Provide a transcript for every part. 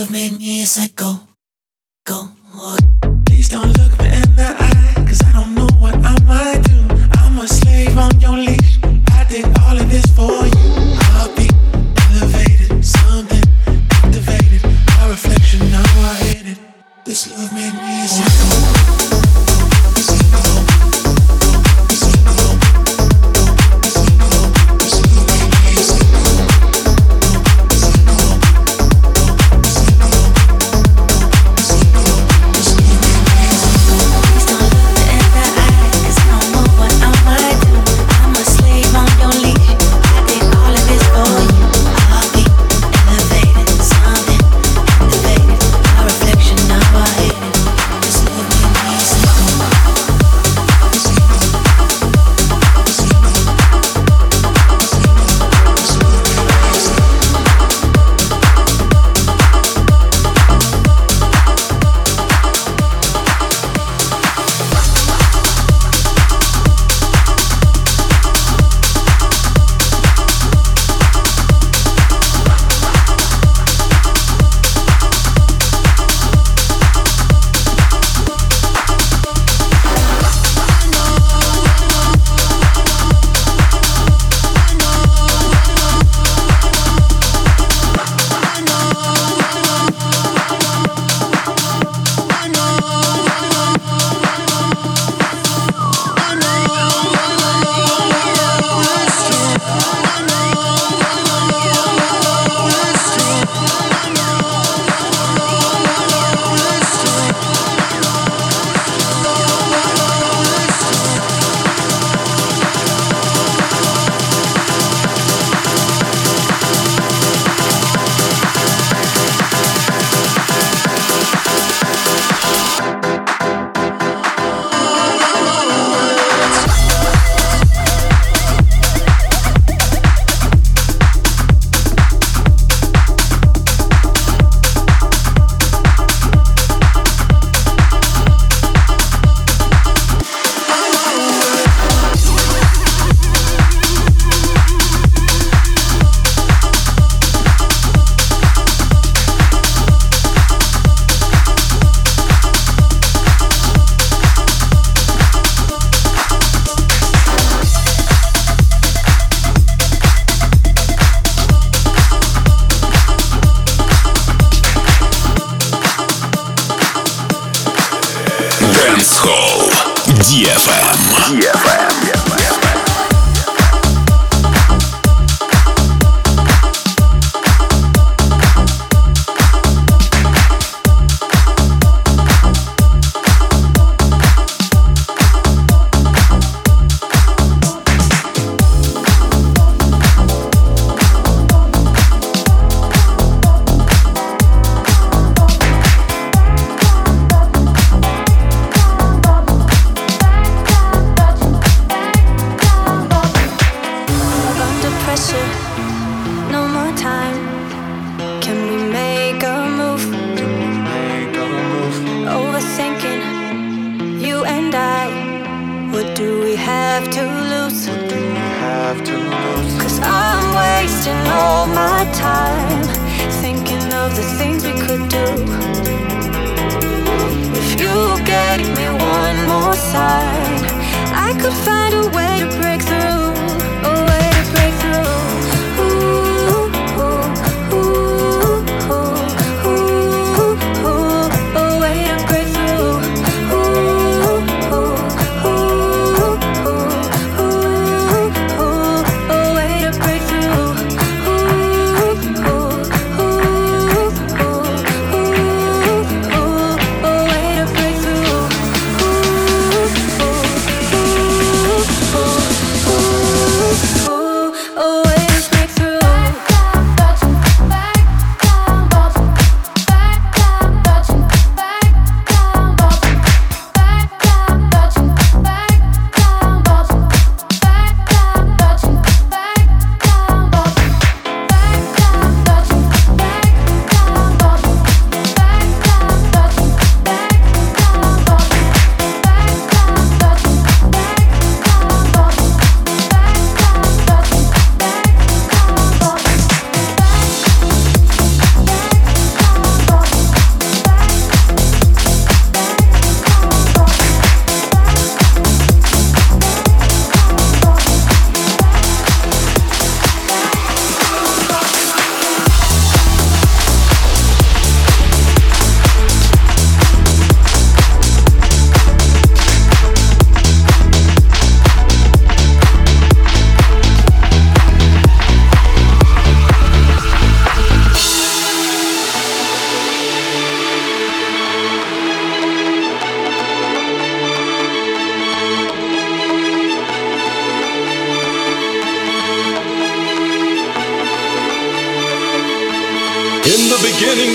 Love made me a psycho. What do we have to lose? What do we have to lose? Cause I'm wasting all my time thinking of the things we could do. If you gave me one more sign, I could find a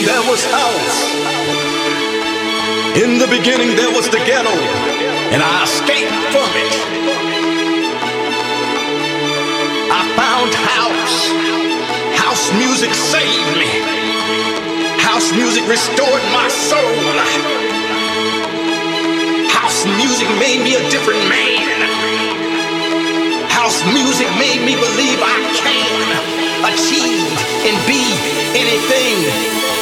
there was house. In the beginning, there was the ghetto, and I escaped from it. I found house. House music saved me. House music restored my soul. House music made me a different man. House music made me believe I can achieve and be anything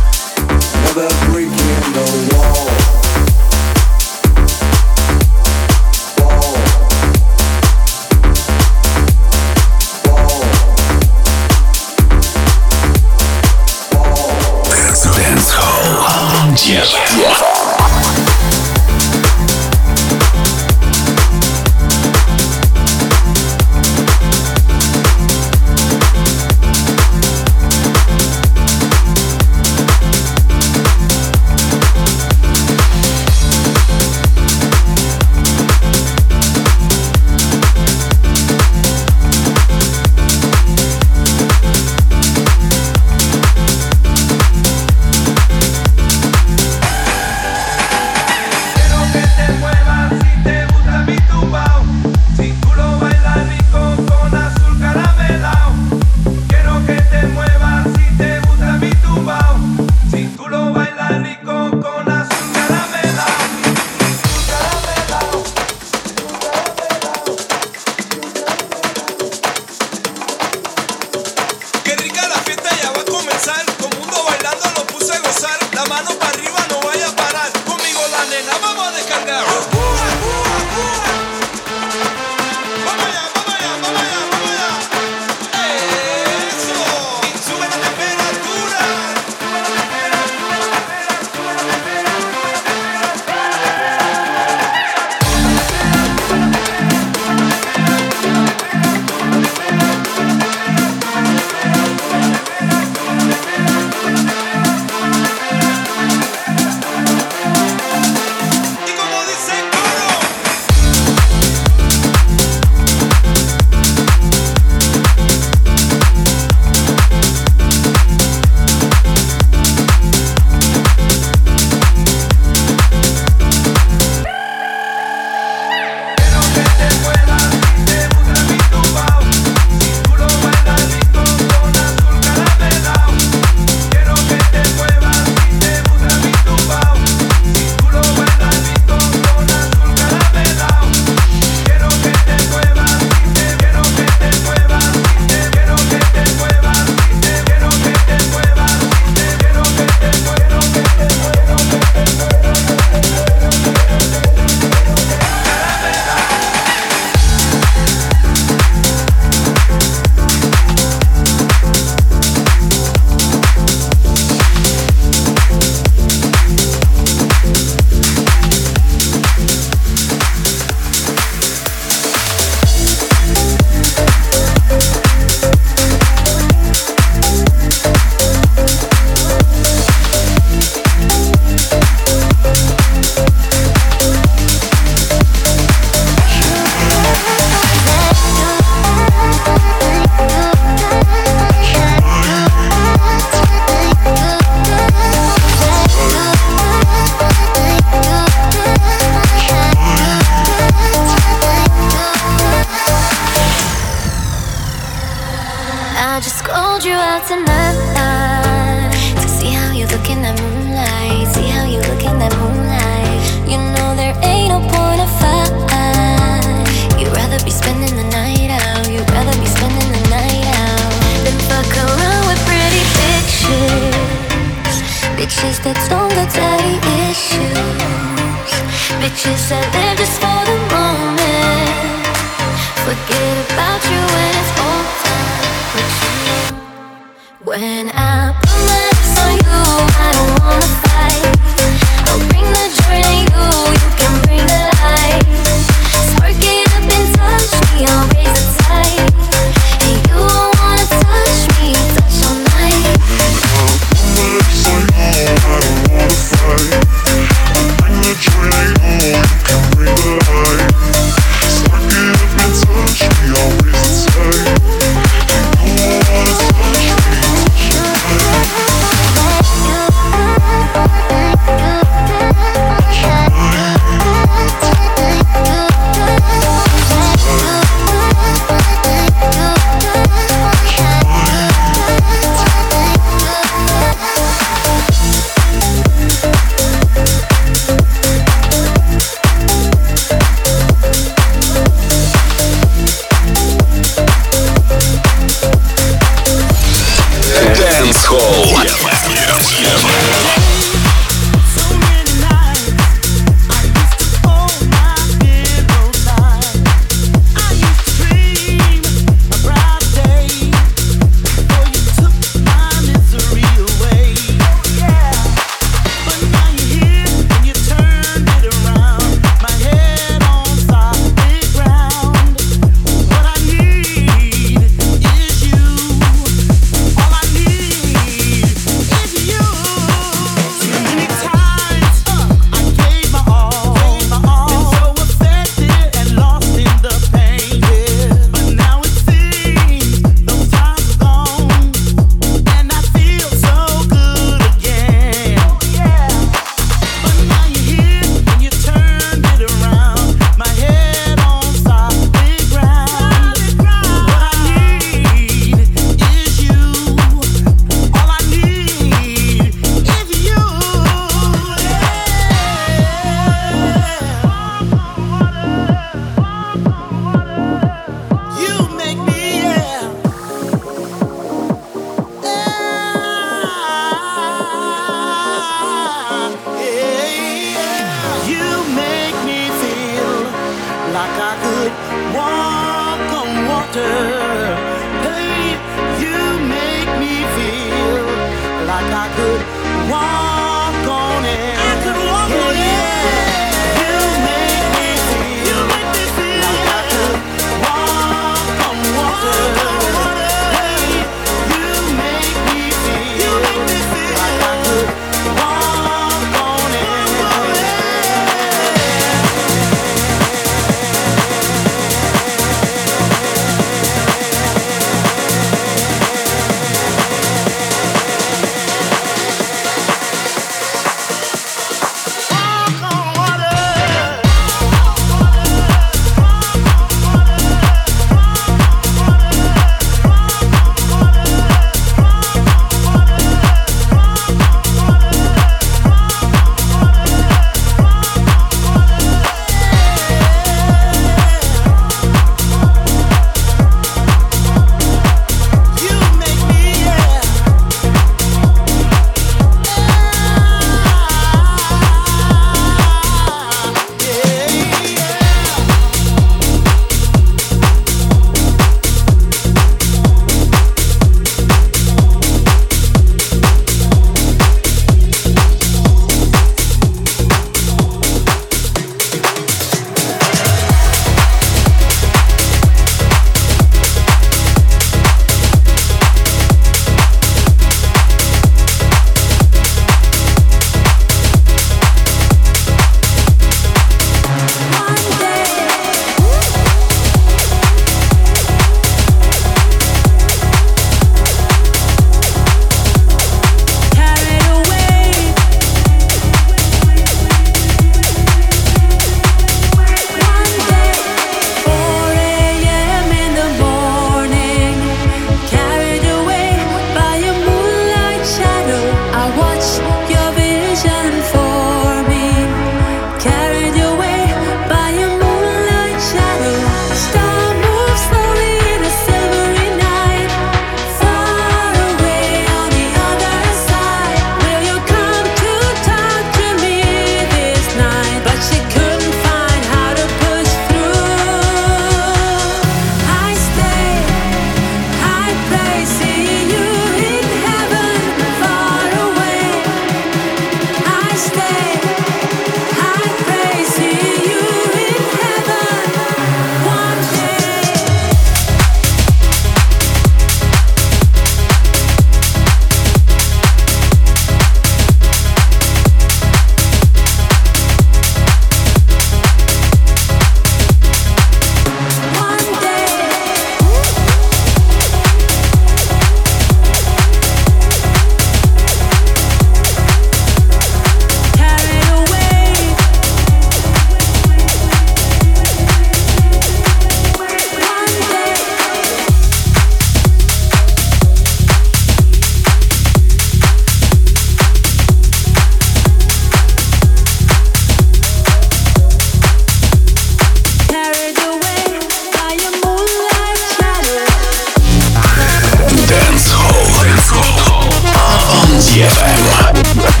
Find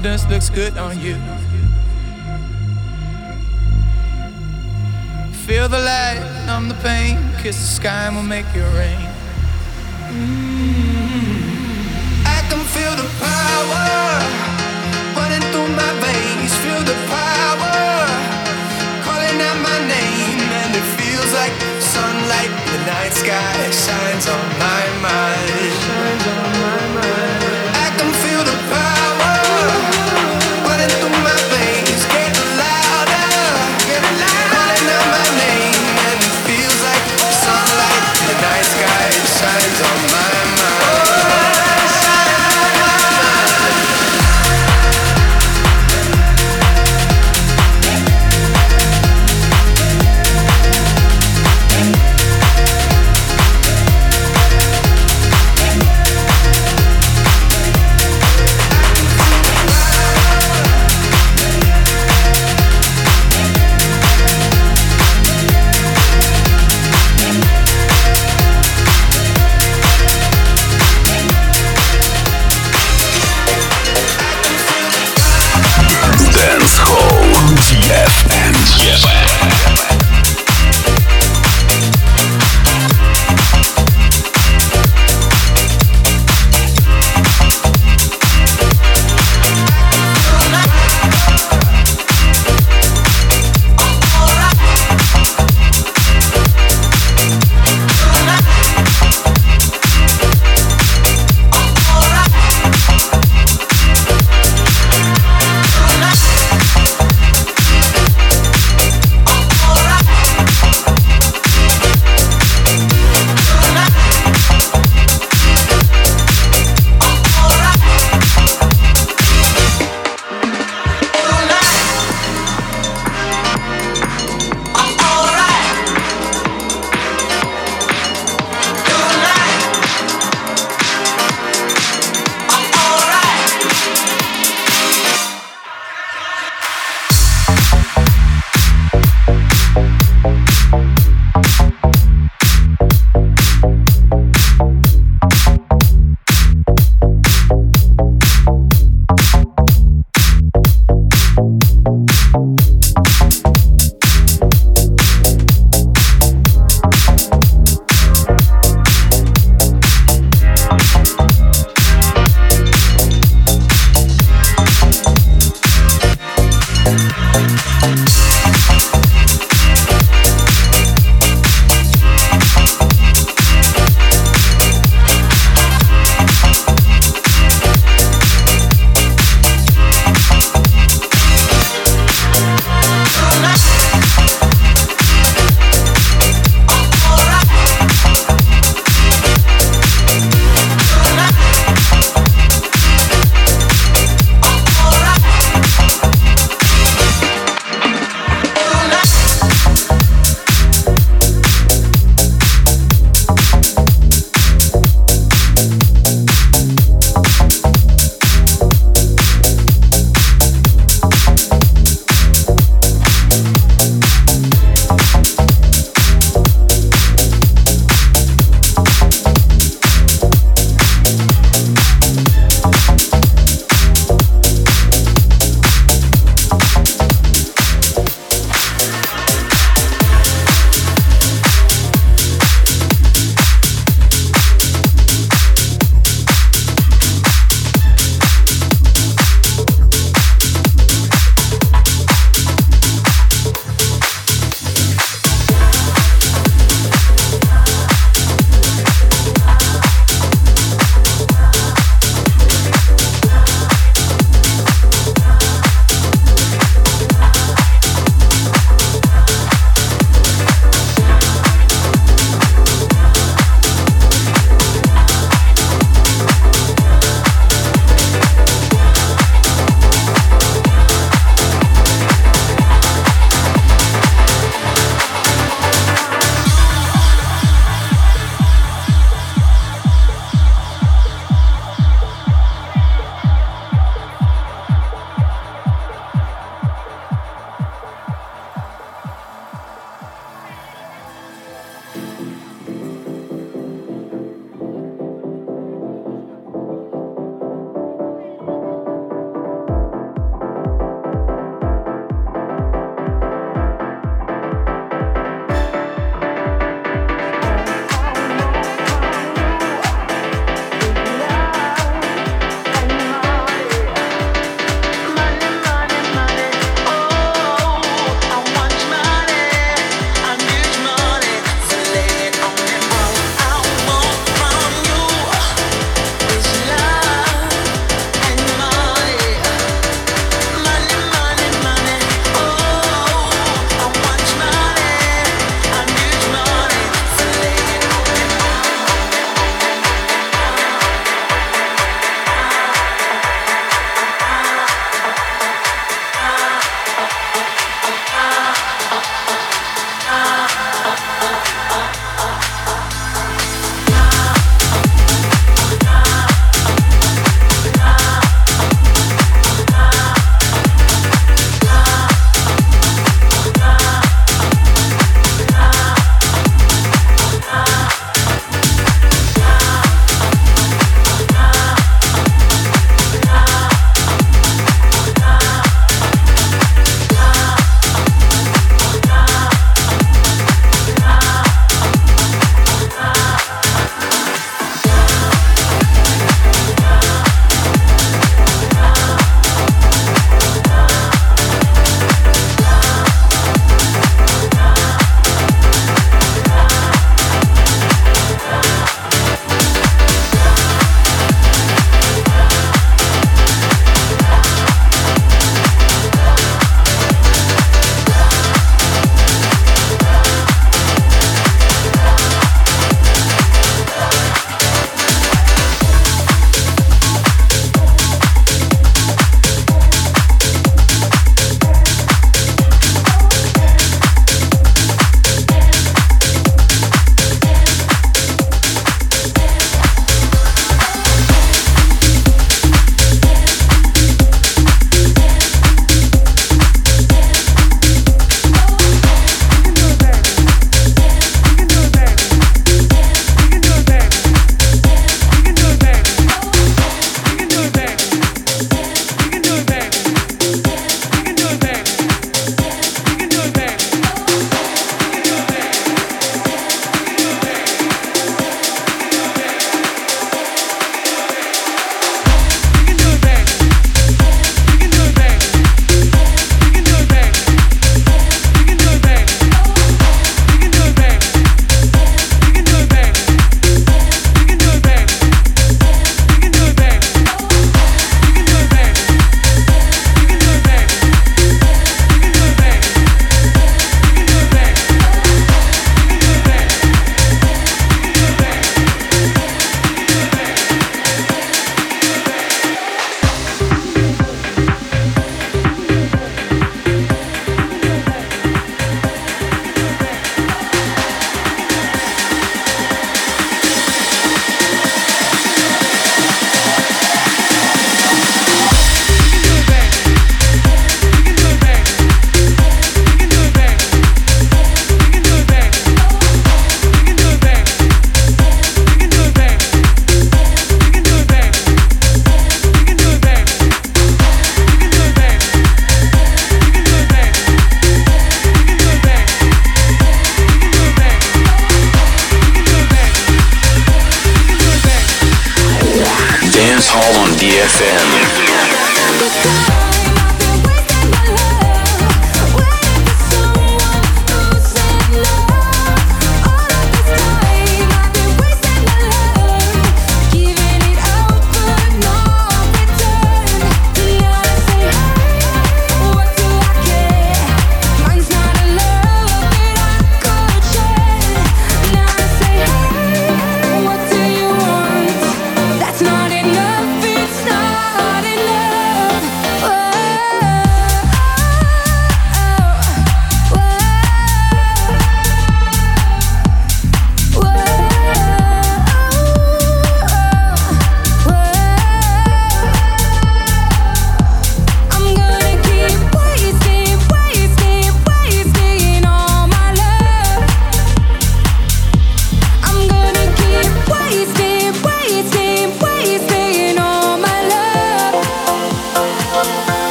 Confidence looks good on you.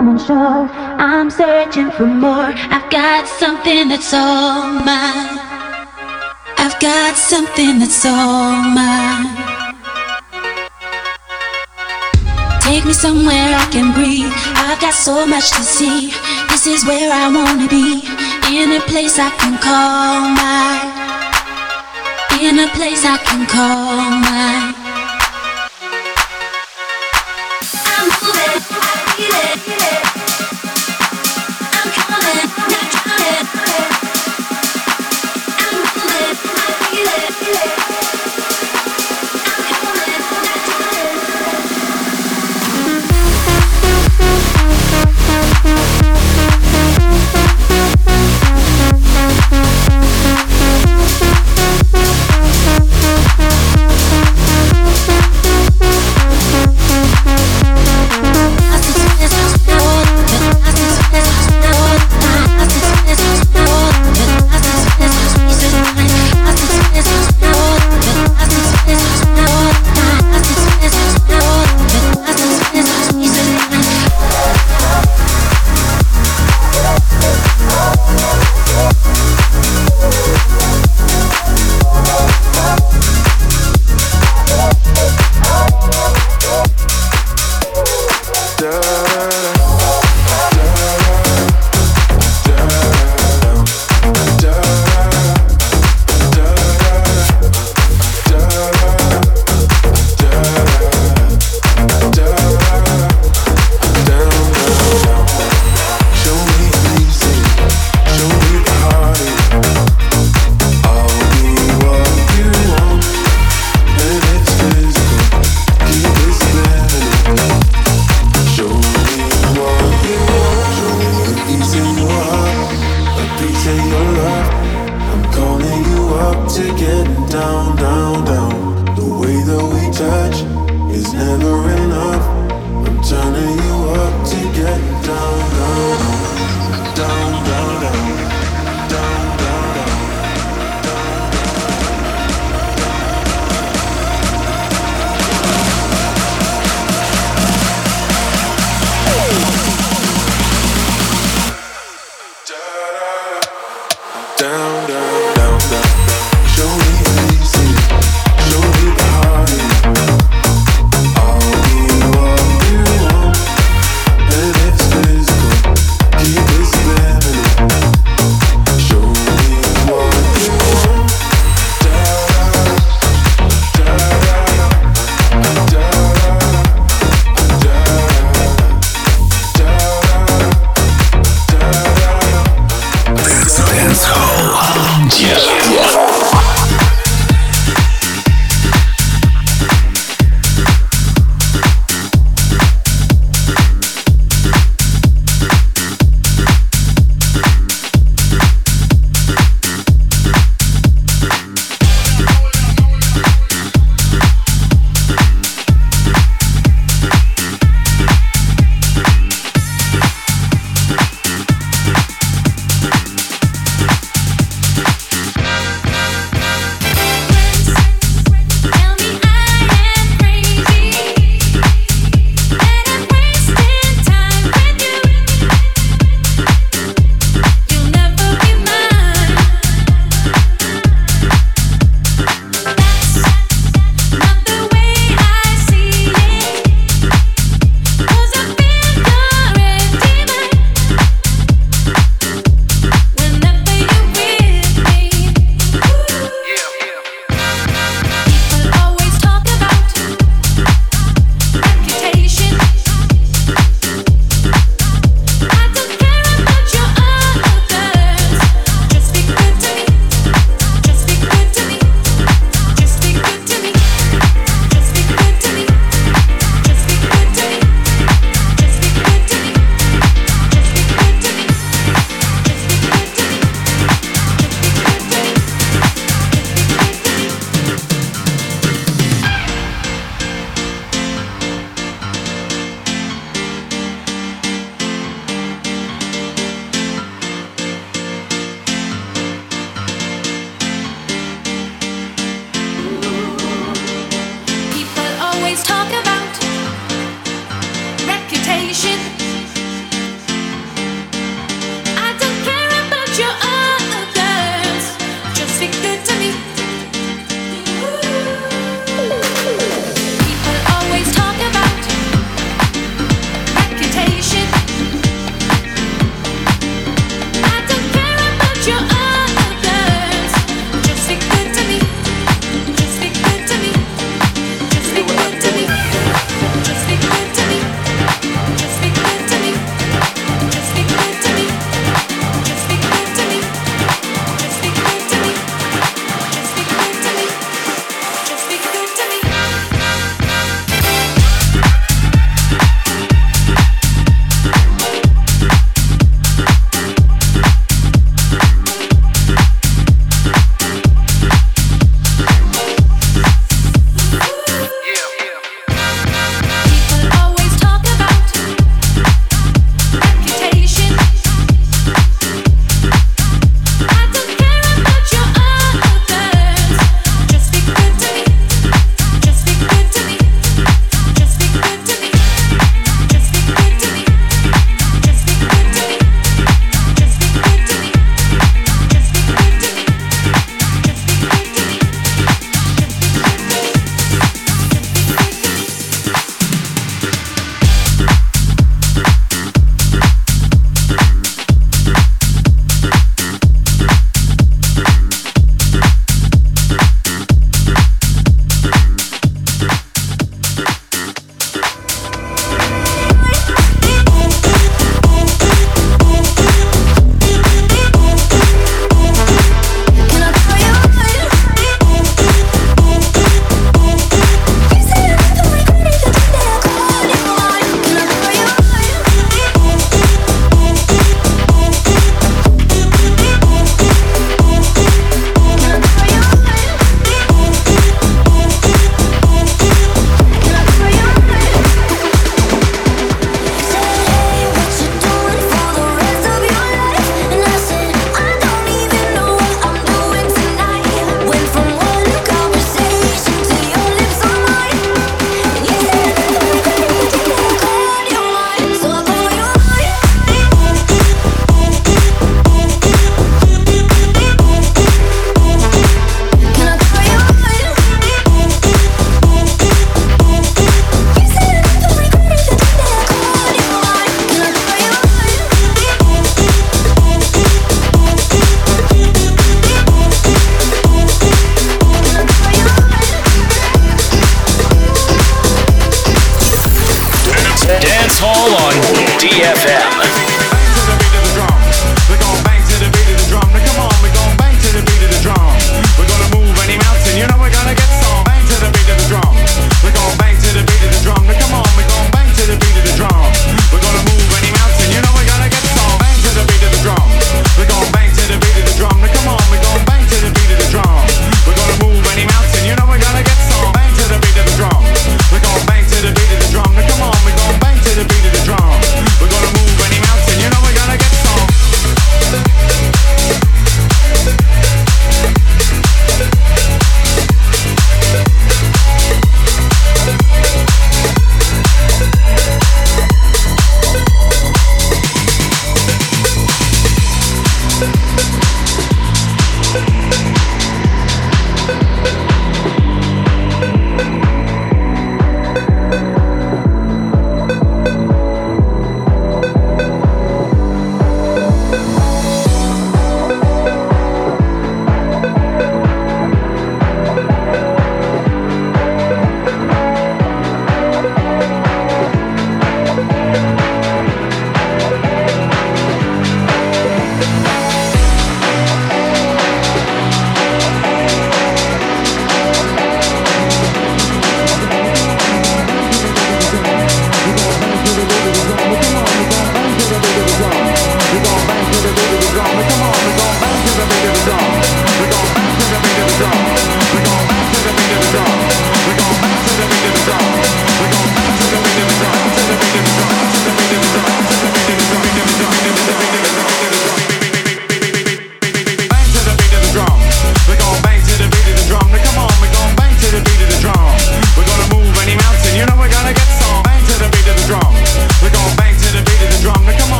Diamond shore. I'm searching for more. I've got something that's all mine. I've got something that's all mine. Take me somewhere I can breathe. I've got so much to see. This is where I wanna be. In a place I can call mine. In a place I can call mine.